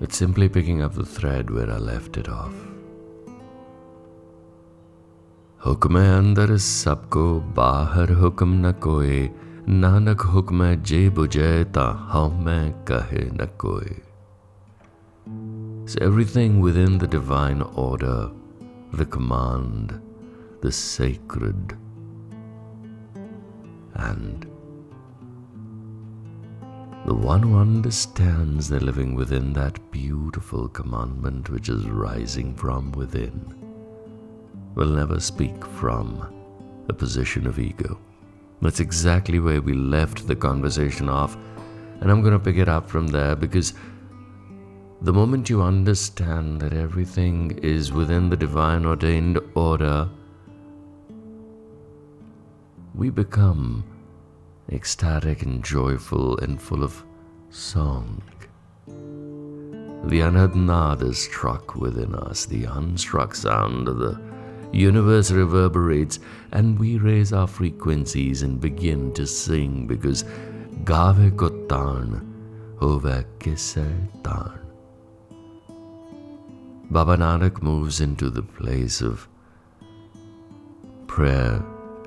It's simply picking up the thread where I left it off. हुक्म अंदर सबको बाहर हुक्म न कोई नानक हुक्म जे बुझे ता हम कहे न कोई So everything within the divine order, the command, the sacred, and the one who understands they're living within that beautiful commandment which is rising from within will never speak from a position of ego. That's exactly where we left the conversation off, and I'm going to pick it up from there because the moment you understand that everything is within the divine ordained order, we become ecstatic and joyful and full of song. The anadnad is struck within us, the unstruck sound of the universe reverberates, and we raise our frequencies and begin to sing because Gave Kotan Hove Kisser Tan. Baba Nanak moves into the place of prayer,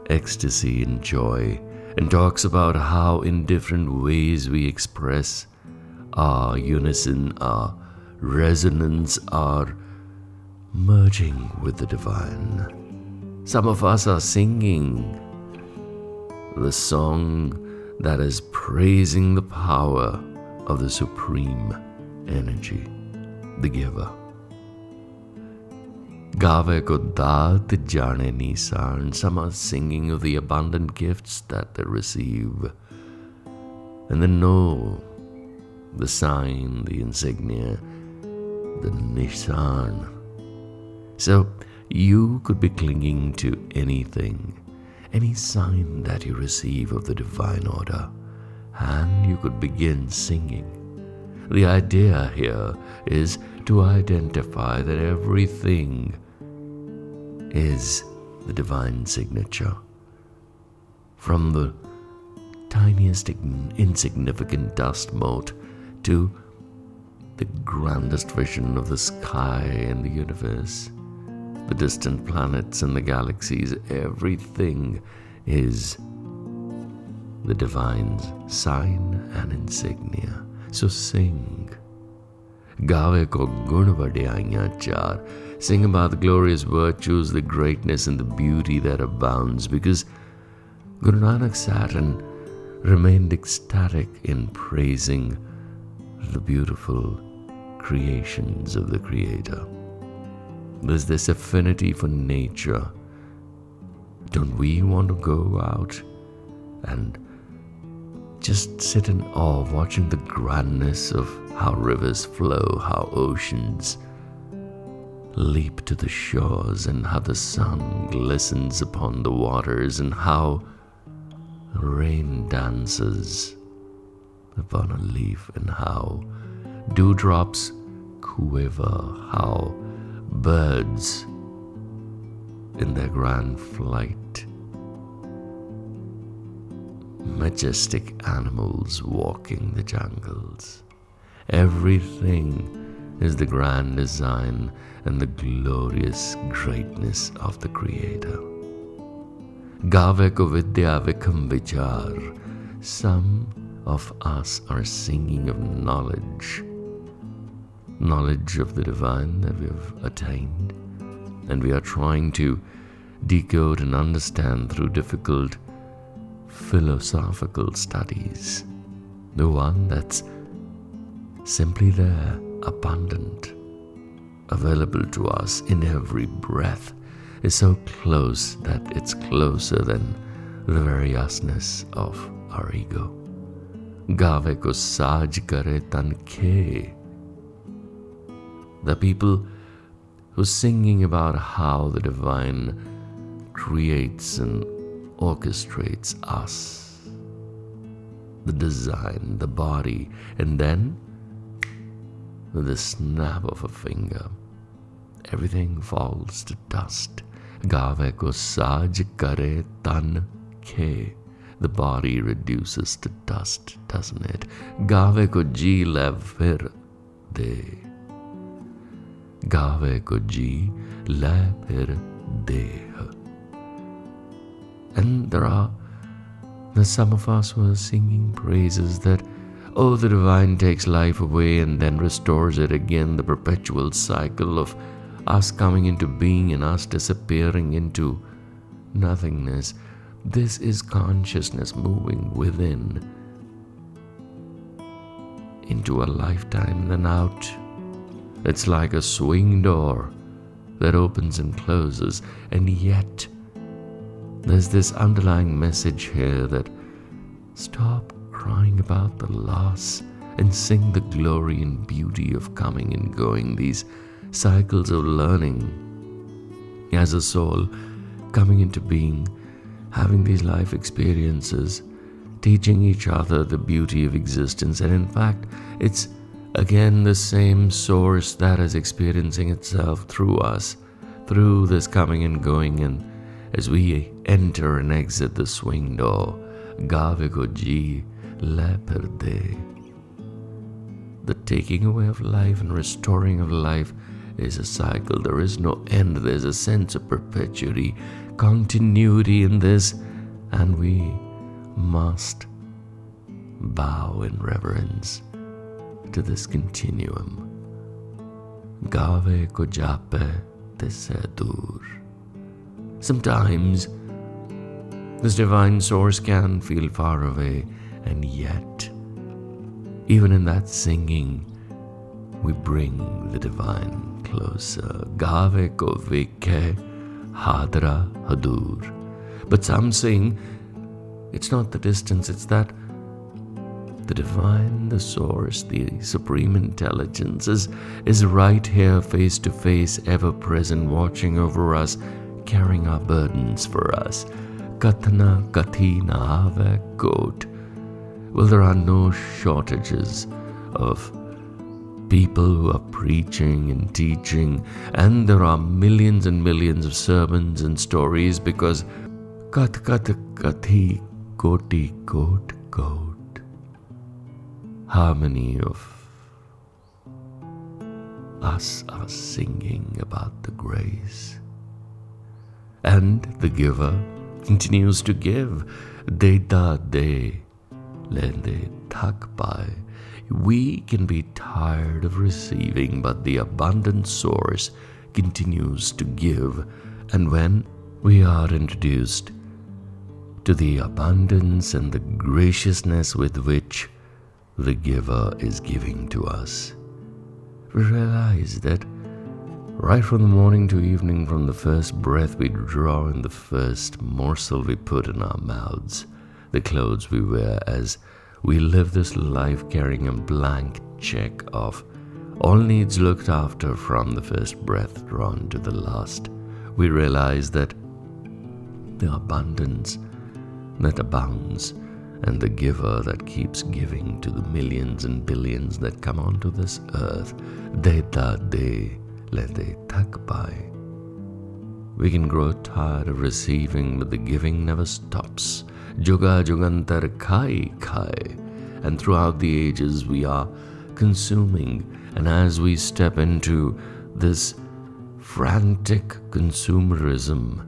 ecstasy, and joy and talks about how, in different ways, we express our unison, our resonance, our merging with the divine. Some of us are singing the song that is praising the power of the supreme energy, the giver. Gave Godat Jane Nisan, some are singing of the abundant gifts that they receive. And then know the sign, the insignia, the Nisan. So you could be clinging to anything, any sign that you receive of the divine order, and you could begin singing. The idea here is to identify that everything is the divine signature. From the tiniest insignificant dust mote to the grandest vision of the sky and the universe, the distant planets and the galaxies, everything is the divine's sign and insignia. So sing. Gave ko gun char Sing about the glorious virtues, the greatness, and the beauty that abounds because Guru Nanak sat and remained ecstatic in praising the beautiful creations of the Creator. There's this affinity for nature. Don't we want to go out and just sit in awe watching the grandness of how rivers flow, how oceans leap to the shores, and how the sun glistens upon the waters, and how rain dances upon a leaf, and how dewdrops quiver, how birds in their grand flight, majestic animals walking the jungles. Everything is the grand design and the glorious greatness of the Creator. Gave vichar. Some of us are singing of knowledge, knowledge of the divine that we have attained, and we are trying to decode and understand through difficult philosophical studies. The one that's simply there abundant, available to us in every breath, is so close that it's closer than the very usness of our ego. Gave ko saj kare tan ke. The people who singing about how the divine creates and orchestrates us, the design, the body, and then with the snap of a finger. Everything falls to dust. Gave ko saj kare tan ke. the body reduces to dust, doesn't it? Gave ko ji lev fir de. Ko ji le fir de. And there are the some of us who are singing praises that Oh, the divine takes life away and then restores it again, the perpetual cycle of us coming into being and us disappearing into nothingness. This is consciousness moving within into a lifetime then out. It's like a swing door that opens and closes, and yet there's this underlying message here that stop crying about the loss and sing the glory and beauty of coming and going, these cycles of learning as a soul, coming into being, having these life experiences, teaching each other the beauty of existence. And in fact, it's again the same source that is experiencing itself through us, through this coming and going. And as we enter and exit the swing door, Gavigoji Leopard The taking away of life and restoring of life is a cycle. There is no end. There's a sense of perpetuity, continuity in this, and we must bow in reverence to this continuum. Gave kojape tesedur. Sometimes this divine source can feel far away and yet, even in that singing, we bring the divine closer. Gave kovike hadra hadur. But some sing, it's not the distance, it's that the divine, the source, the supreme intelligence is, is right here, face to face, ever present, watching over us, carrying our burdens for us. Katana katina ave kot. Well, there are no shortages of people who are preaching and teaching, and there are millions and millions of sermons and stories because kat kat kati koti kot kot. Harmony of us are singing about the grace. And the giver continues to give. Data de lende takbai. We can be tired of receiving, but the abundant source continues to give. And when we are introduced to the abundance and the graciousness with which the giver is giving to us, we realize that right from the morning to evening, from the first breath we draw and the first morsel we put in our mouths, the clothes we wear as we live this life carrying a blank check of all needs looked after from the first breath drawn to the last. We realize that the abundance that abounds and the giver that keeps giving to the millions and billions that come onto this earth, deta de lete takbai. We can grow tired of receiving, but the giving never stops. Juga Jugantar Kai Kai. And throughout the ages, we are consuming. And as we step into this frantic consumerism,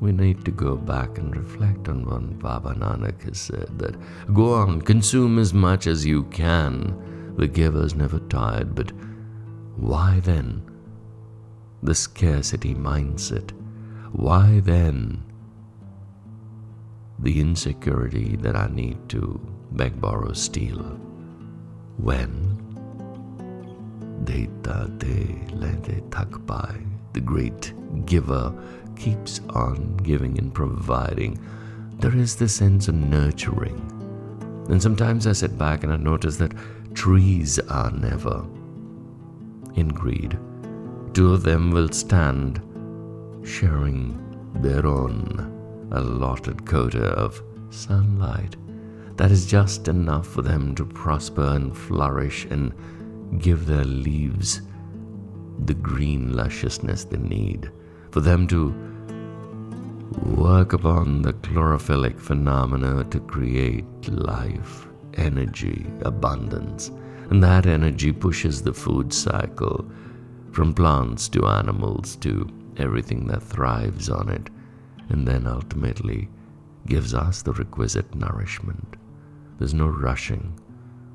we need to go back and reflect on what Baba Nanak has said that go on, consume as much as you can. The giver's never tired, but why then the scarcity mindset? Why then the insecurity that I need to beg, borrow, steal. When Deta de lede takbai, the great giver, keeps on giving and providing, there is this sense of nurturing. And sometimes I sit back and I notice that trees are never in greed. Two of them will stand sharing their own allotted quota of sunlight. That is just enough for them to prosper and flourish and give their leaves the green lusciousness they need, for them to work upon the chlorophyllic phenomena to create life, energy, abundance. And that energy pushes the food cycle from plants to animals to everything that thrives on it, and then ultimately gives us the requisite nourishment. There's no rushing.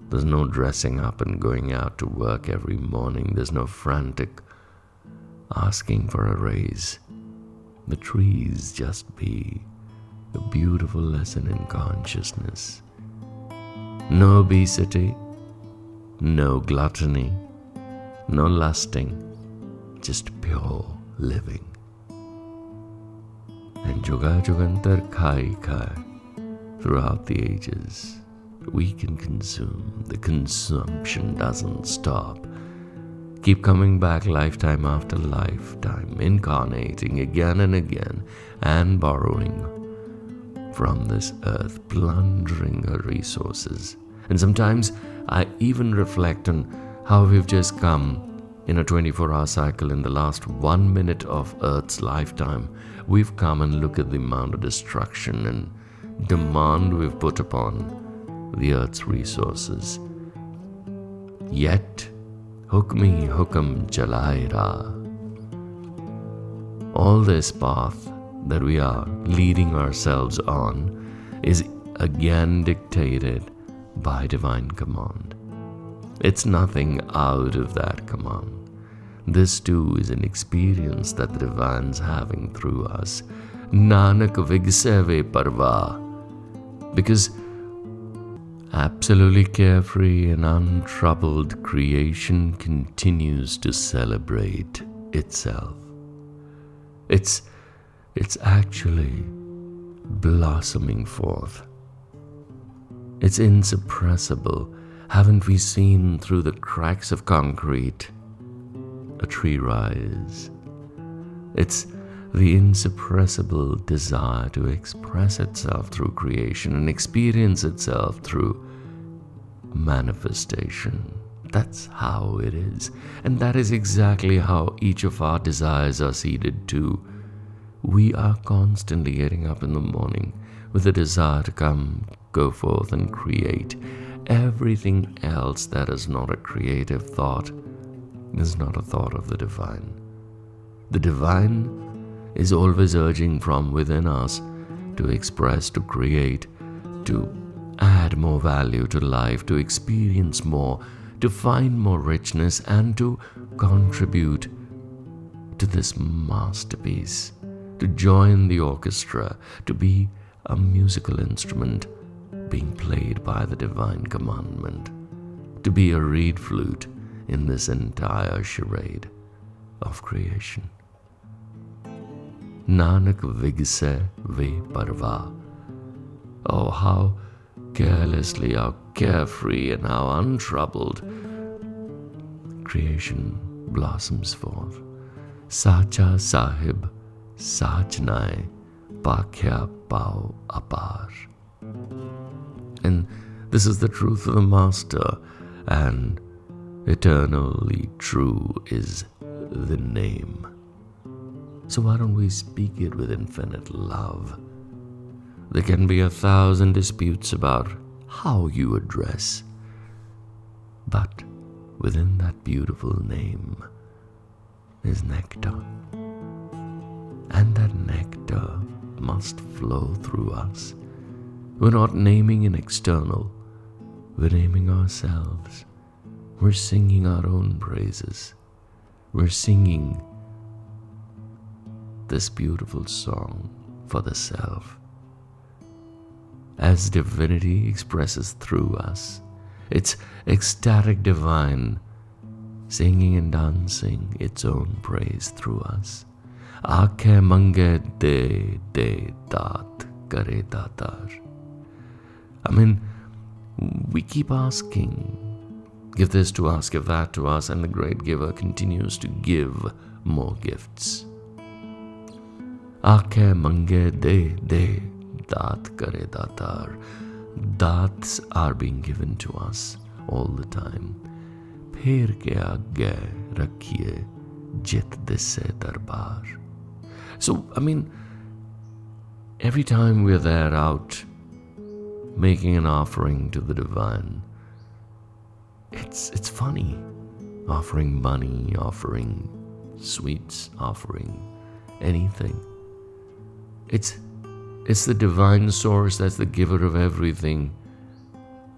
There's no dressing up and going out to work every morning. There's no frantic asking for a raise. The trees just be a beautiful lesson in consciousness. No obesity, no gluttony, no lusting, just pure living. And Juga Jugantar Kai Kai throughout the ages we can consume. The consumption doesn't stop. Keep coming back lifetime after lifetime, incarnating again and again, and borrowing from this earth, plundering her resources. And sometimes I even reflect on how we've just come in a 24 hour cycle in the last one minute of Earth's lifetime. We've come and look at the amount of destruction and demand we've put upon the earth's resources. Yet, hukmi hukam chalaira. All this path that we are leading ourselves on is again dictated by divine command. It's nothing out of that command. This too is an experience that the divine's having through us. Nanak Vigseve Parva. Because Absolutely carefree and untroubled, creation continues to celebrate itself. It's, it's actually blossoming forth. It's insuppressible. Haven't we seen through the cracks of concrete a tree rise? It's the insuppressible desire to express itself through creation and experience itself through manifestation. That's how it is. And that is exactly how each of our desires are seeded too. We are constantly getting up in the morning with a desire to come, go forth, and create. Everything else that is not a creative thought is not a thought of the divine. The divine is always urging from within us to express, to create, to add more value to life, to experience more, to find more richness, and to contribute to this masterpiece, to join the orchestra, to be a musical instrument being played by the divine commandment, to be a reed flute in this entire charade of creation. Nanak Vigse Ve Parva. Oh, how carelessly, how carefree, and how untroubled creation blossoms forth. Sacha Sahib Sachnai Pakya Pao Apar. And this is the truth of the Master, and eternally true is the name. So why don't we speak it with infinite love? There can be a thousand disputes about how you address, but within that beautiful name is nectar. And that nectar must flow through us. We're not naming an external, we're naming ourselves. We're singing our own praises. We're singing this beautiful song for the self. As divinity expresses through us, its ecstatic divine, singing and dancing its own praise through us. Aake mange de de dat kare datar. I mean, we keep asking. Give this to us, give that to us, and the great giver continues to give more gifts. Ake mange de de, dat kare datar. Dats are being given to us all the time. Pher ke agge rakhiye jit disse darbar. So, I mean, every time we're there out making an offering to the divine, it's, it's funny. Offering money, offering sweets, offering anything. It's, it's the divine source that's the giver of everything.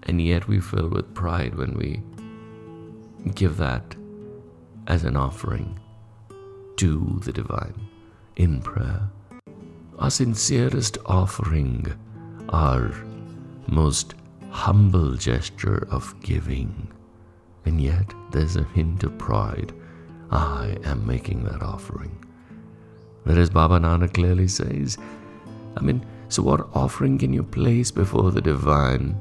And yet we fill with pride when we give that as an offering to the divine in prayer. Our sincerest offering, our most humble gesture of giving. And yet there's a hint of pride. I am making that offering. That as Baba Nanak clearly says, I mean, so what offering can you place before the divine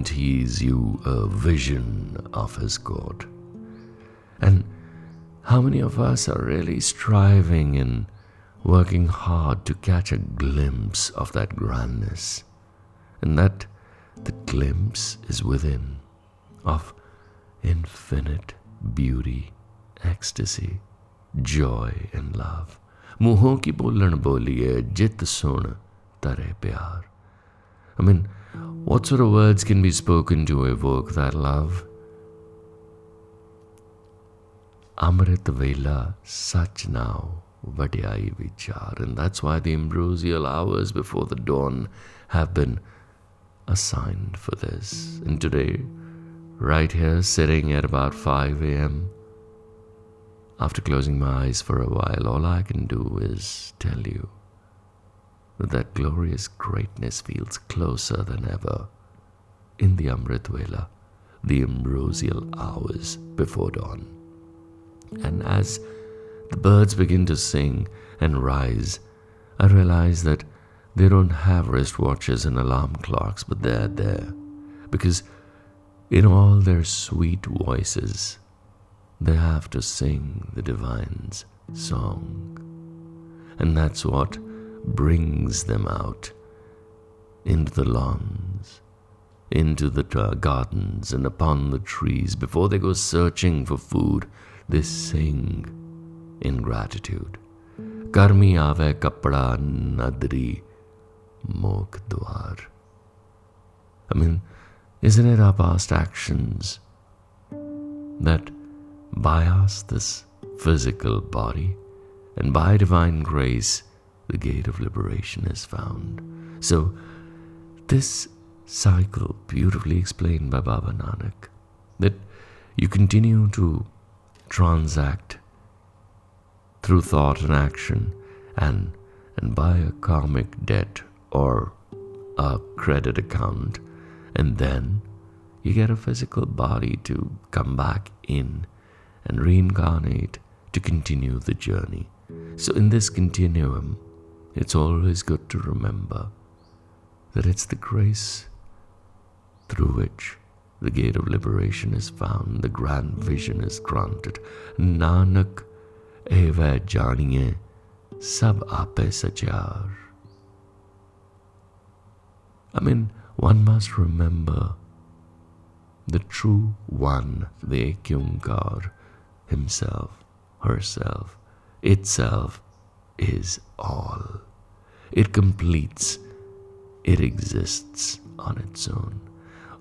guarantees you a vision of His God. And how many of us are really striving and working hard to catch a glimpse of that grandness? And that the glimpse is within of infinite beauty, ecstasy, joy, and love. मुंहों की बोलन बोलिए जित सुन तरे प्यार I mean, what sort of words can be spoken to evoke that love? Amrit Vela Sach now Vadiyai Vichar. And that's why the ambrosial hours before the dawn have been assigned for this. And today, right here, sitting at about 5 a.m., after closing my eyes for a while, all I can do is tell you that glorious greatness feels closer than ever in the Amritvela, the ambrosial hours before dawn. And as the birds begin to sing and rise, I realize that they don't have wristwatches and alarm clocks, but they're there because in all their sweet voices, they have to sing the divine's song. And that's what brings them out into the lawns, into the gardens, and upon the trees. Before they go searching for food, they sing in gratitude. Karmi ave kapda nadri mok dwar. I mean, isn't it our past actions that buy us this physical body and by divine grace the gate of liberation is found. So, this cycle, beautifully explained by Baba Nanak, that you continue to transact through thought and action and, and buy a karmic debt or a credit account, and then you get a physical body to come back in and reincarnate to continue the journey. So, in this continuum, it's always good to remember that it's the grace through which the gate of liberation is found, the grand vision is granted. Nanak eva janiye sab ape sachar. I mean, one must remember the true one, the Ekyumkar, himself, herself, itself, is all. It completes, it exists on its own.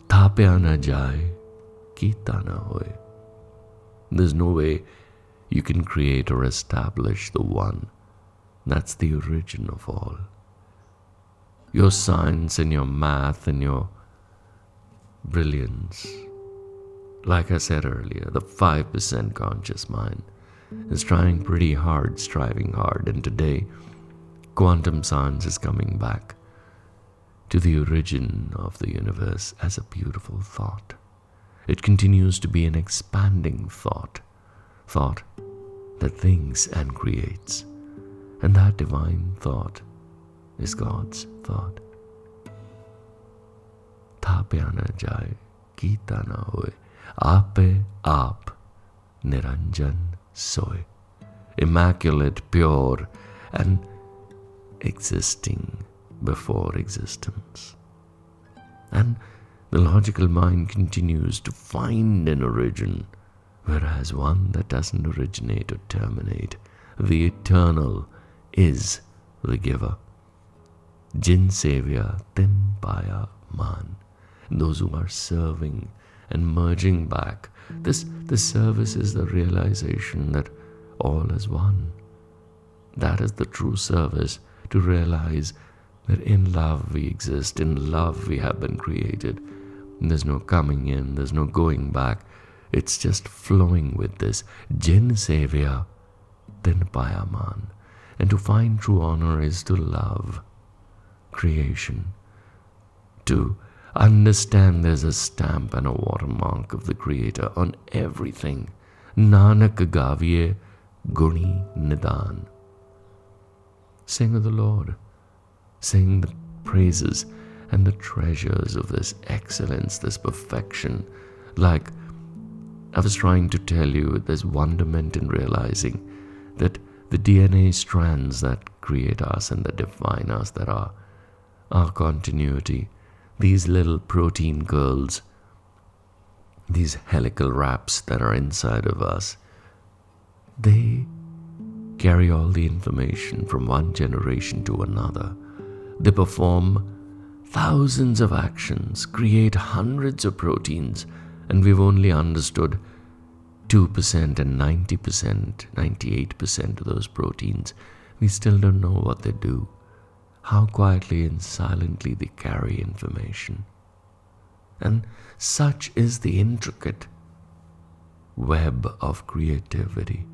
Tapya na jai, kita na hoy. There's no way you can create or establish the one. That's the origin of all. Your science and your math and your brilliance, like I said earlier, the 5% conscious mind is trying pretty hard, striving hard, and today quantum science is coming back to the origin of the universe as a beautiful thought. It continues to be an expanding thought, thought that thinks and creates, and that divine thought is God's thought. थाप्या न जाए कीता न होए आपे आप niranjan soy immaculate pure and existing before existence and the logical mind continues to find an origin, whereas one that doesn't originate or terminate, the eternal, is the giver. Jin Savior Tin Paya Man. Those who are serving and merging back. This, this service is the realization that all is one. That is the true service to realize that in love we exist, in love we have been created. There's no coming in, there's no going back. It's just flowing with this. Jin Sevya, then Payaman. And to find true honor is to love creation, to understand there's a stamp and a watermark of the Creator on everything. Nanak Gavye Guni Nidan. Sing of the Lord sing the praises and the treasures of this excellence, this perfection. Like I was trying to tell you, there's wonderment in realizing that the DNA strands that create us and that define us, that are our continuity, these little protein curls, these helical wraps that are inside of us, they carry all the information from one generation to another they perform thousands of actions, create hundreds of proteins, and we've only understood 2% and 90%, 98% of those proteins. We still don't know what they do, how quietly and silently they carry information. And such is the intricate web of creativity.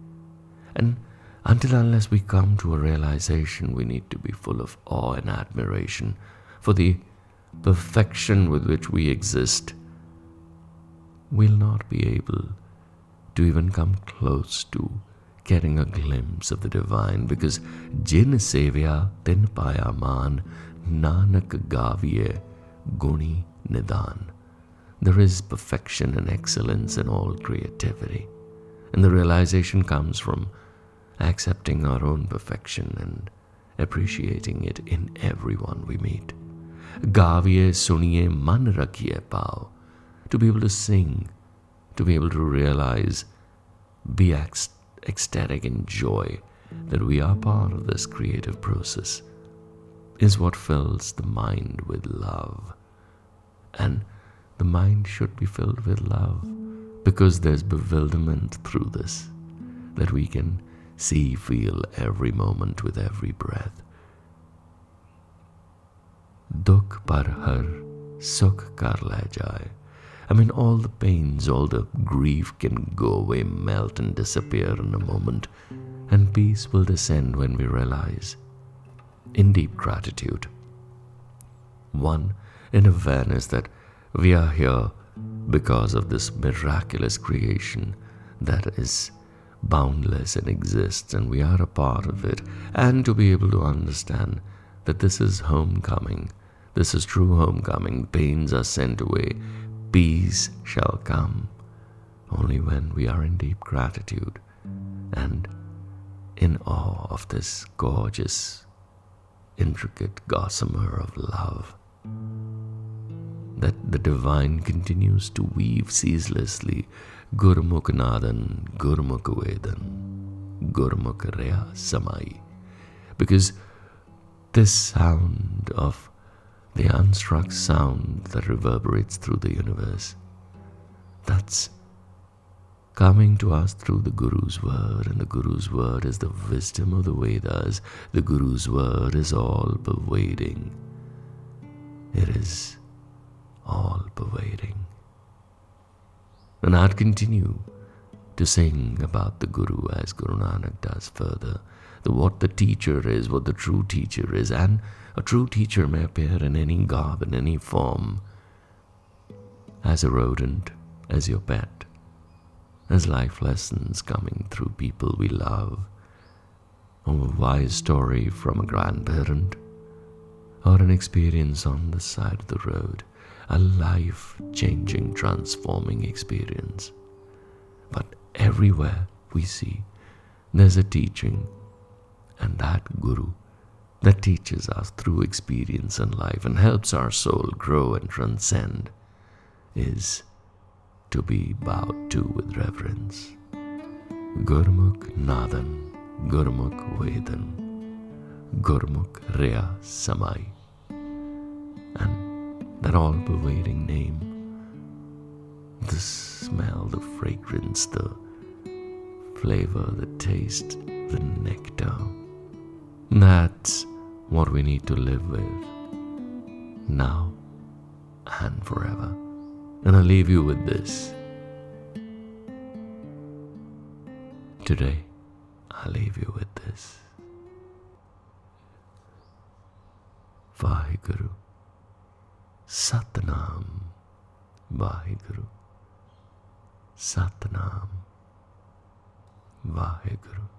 And until unless we come to a realization, we need to be full of awe and admiration for the perfection with which we exist. We'll not be able to even come close to getting a glimpse of the divine because Jin Sevya Tin Paya Man Nanak Gaviye Guni Nidan. There is perfection and excellence in all creativity. And the realization comes from accepting our own perfection and appreciating it in everyone we meet. Gavye suniye man rakhiye pao. To be able to sing, to be able to realize, be ecstatic in joy that we are part of this creative process is what fills the mind with love. And the mind should be filled with love because there's bewilderment through this that we can see, feel every moment with every breath. Dukh par har sukh kar le jai. I mean, all the pains, all the grief can go away, melt, and disappear in a moment, and peace will descend when we realize, in deep gratitude, one, in awareness that we are here because of this miraculous creation that is boundless and exists, and we are a part of it, and to be able to understand that this is homecoming, this is true homecoming, pains are sent away, peace shall come only when we are in deep gratitude and in awe of this gorgeous, intricate gossamer of love that the divine continues to weave ceaselessly Gurmukh Gurmukh Gurmukh Samai. Because this sound of the unstruck sound that reverberates through the universe, that's coming to us through the Guru's word, and the Guru's word is the wisdom of the Vedas. The Guru's word is all pervading. It is all pervading. And I'd continue to sing about the Guru as Guru Nanak does further, the, what the teacher is, what the true teacher is, and a true teacher may appear in any garb, in any form, as a rodent, as your pet, as life lessons coming through people we love, or a wise story from a grandparent, or an experience on the side of the road. a life changing, transforming experience. But everywhere we see, there's a teaching, and that Guru that teaches us through experience and life and helps our soul grow and transcend is to be bowed to with reverence. Gurmukh Nadan, Gurmukh Vedan, Gurmukh Rea Samai. And that all pervading name, the smell, the fragrance, the flavor, the taste, the nectar. That's what we need to live with now and forever. And I leave you with this. Today, I leave you with this. Vaheguru, Satnam, Vaheguru, Satnam, Vaheguru.